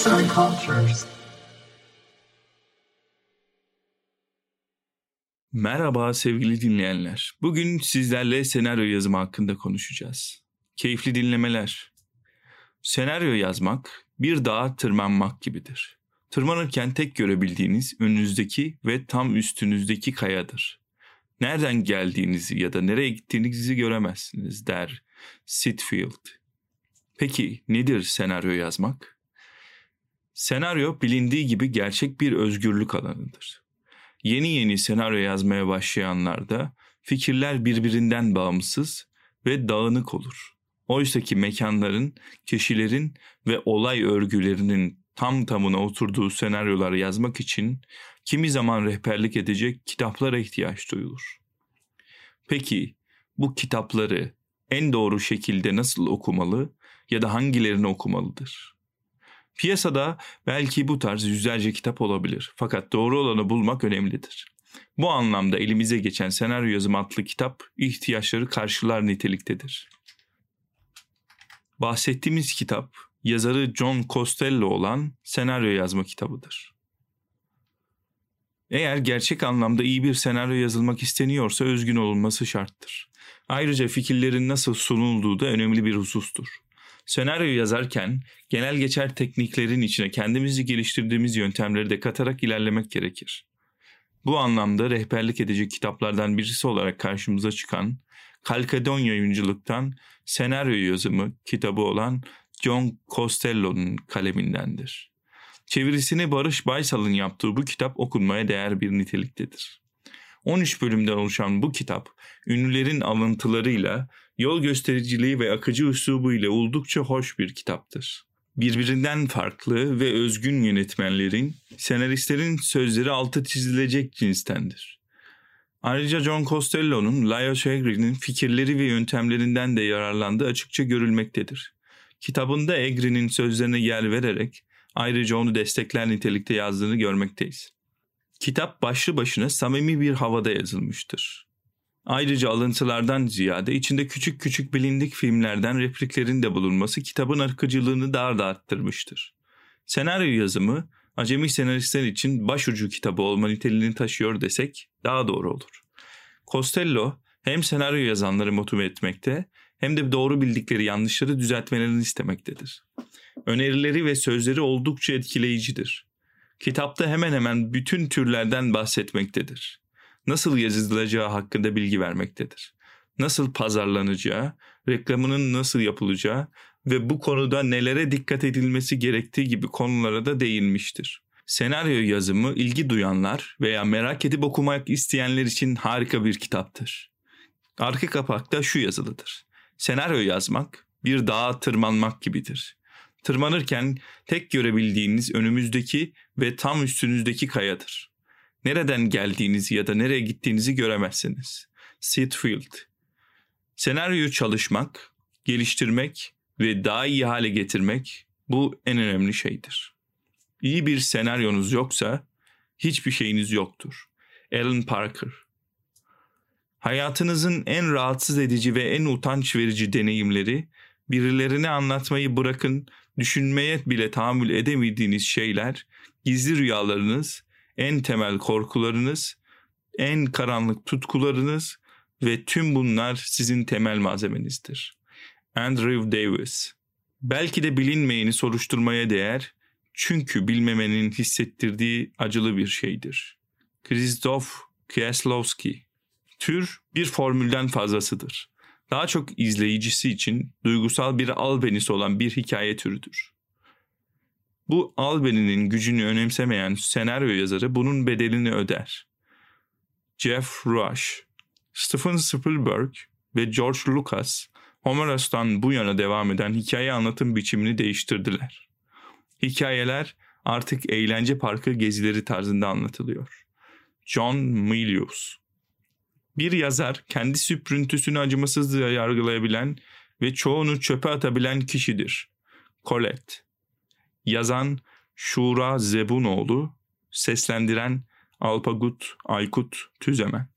Arts and Cultures. Merhaba sevgili dinleyenler. Bugün sizlerle senaryo yazımı hakkında konuşacağız. Keyifli dinlemeler. Senaryo yazmak bir dağa tırmanmak gibidir. Tırmanırken tek görebildiğiniz önünüzdeki ve tam üstünüzdeki kayadır. Nereden geldiğinizi ya da nereye gittiğinizi göremezsiniz der Sitfield. Peki nedir senaryo yazmak? Senaryo bilindiği gibi gerçek bir özgürlük alanıdır. Yeni yeni senaryo yazmaya başlayanlarda fikirler birbirinden bağımsız ve dağınık olur. Oysaki mekanların, kişilerin ve olay örgülerinin tam tamına oturduğu senaryolar yazmak için kimi zaman rehberlik edecek kitaplara ihtiyaç duyulur. Peki bu kitapları en doğru şekilde nasıl okumalı ya da hangilerini okumalıdır? Piyasada belki bu tarz yüzlerce kitap olabilir fakat doğru olanı bulmak önemlidir. Bu anlamda elimize geçen senaryo yazımı adlı kitap ihtiyaçları karşılar niteliktedir. Bahsettiğimiz kitap yazarı John Costello olan senaryo yazma kitabıdır. Eğer gerçek anlamda iyi bir senaryo yazılmak isteniyorsa özgün olunması şarttır. Ayrıca fikirlerin nasıl sunulduğu da önemli bir husustur. Senaryo yazarken genel geçer tekniklerin içine kendimizi geliştirdiğimiz yöntemleri de katarak ilerlemek gerekir. Bu anlamda rehberlik edecek kitaplardan birisi olarak karşımıza çıkan Kalkadon yayıncılıktan senaryo yazımı kitabı olan John Costello'nun kalemindendir. Çevirisini Barış Baysal'ın yaptığı bu kitap okunmaya değer bir niteliktedir. 13 bölümden oluşan bu kitap, ünlülerin alıntılarıyla, yol göstericiliği ve akıcı üslubu ile oldukça hoş bir kitaptır. Birbirinden farklı ve özgün yönetmenlerin, senaristlerin sözleri altı çizilecek cinstendir. Ayrıca John Costello'nun Leo Egri'nin fikirleri ve yöntemlerinden de yararlandığı açıkça görülmektedir. Kitabında Egri'nin sözlerine yer vererek ayrıca onu destekler nitelikte yazdığını görmekteyiz. Kitap başlı başına samimi bir havada yazılmıştır. Ayrıca alıntılardan ziyade içinde küçük küçük bilindik filmlerden repliklerin de bulunması kitabın akıcılığını daha da arttırmıştır. Senaryo yazımı acemi senaristler için başucu kitabı olma niteliğini taşıyor desek daha doğru olur. Costello hem senaryo yazanları motive etmekte hem de doğru bildikleri yanlışları düzeltmelerini istemektedir. Önerileri ve sözleri oldukça etkileyicidir. Kitapta hemen hemen bütün türlerden bahsetmektedir. Nasıl yazılacağı hakkında bilgi vermektedir. Nasıl pazarlanacağı, reklamının nasıl yapılacağı ve bu konuda nelere dikkat edilmesi gerektiği gibi konulara da değinmiştir. Senaryo yazımı ilgi duyanlar veya merak edip okumak isteyenler için harika bir kitaptır. Arka kapakta şu yazılıdır. Senaryo yazmak bir dağa tırmanmak gibidir. Tırmanırken tek görebildiğiniz önümüzdeki ve tam üstünüzdeki kayadır. Nereden geldiğinizi ya da nereye gittiğinizi göremezsiniz. Sitfield Senaryoyu çalışmak, geliştirmek ve daha iyi hale getirmek bu en önemli şeydir. İyi bir senaryonuz yoksa hiçbir şeyiniz yoktur. Alan Parker Hayatınızın en rahatsız edici ve en utanç verici deneyimleri birilerine anlatmayı bırakın, düşünmeye bile tahammül edemediğiniz şeyler, gizli rüyalarınız, en temel korkularınız, en karanlık tutkularınız ve tüm bunlar sizin temel malzemenizdir. Andrew Davis Belki de bilinmeyeni soruşturmaya değer çünkü bilmemenin hissettirdiği acılı bir şeydir. Krzysztof Kieslowski Tür bir formülden fazlasıdır. Daha çok izleyicisi için duygusal bir albenisi olan bir hikaye türüdür. Bu albeninin gücünü önemsemeyen senaryo yazarı bunun bedelini öder. Jeff Rush, Steven Spielberg ve George Lucas Homeros'tan bu yana devam eden hikaye anlatım biçimini değiştirdiler. Hikayeler artık eğlence parkı gezileri tarzında anlatılıyor. John Milius bir yazar kendi süprüntüsünü acımasızca yargılayabilen ve çoğunu çöpe atabilen kişidir. Colette Yazan Şura Zebunoğlu Seslendiren Alpagut Aykut Tüzemen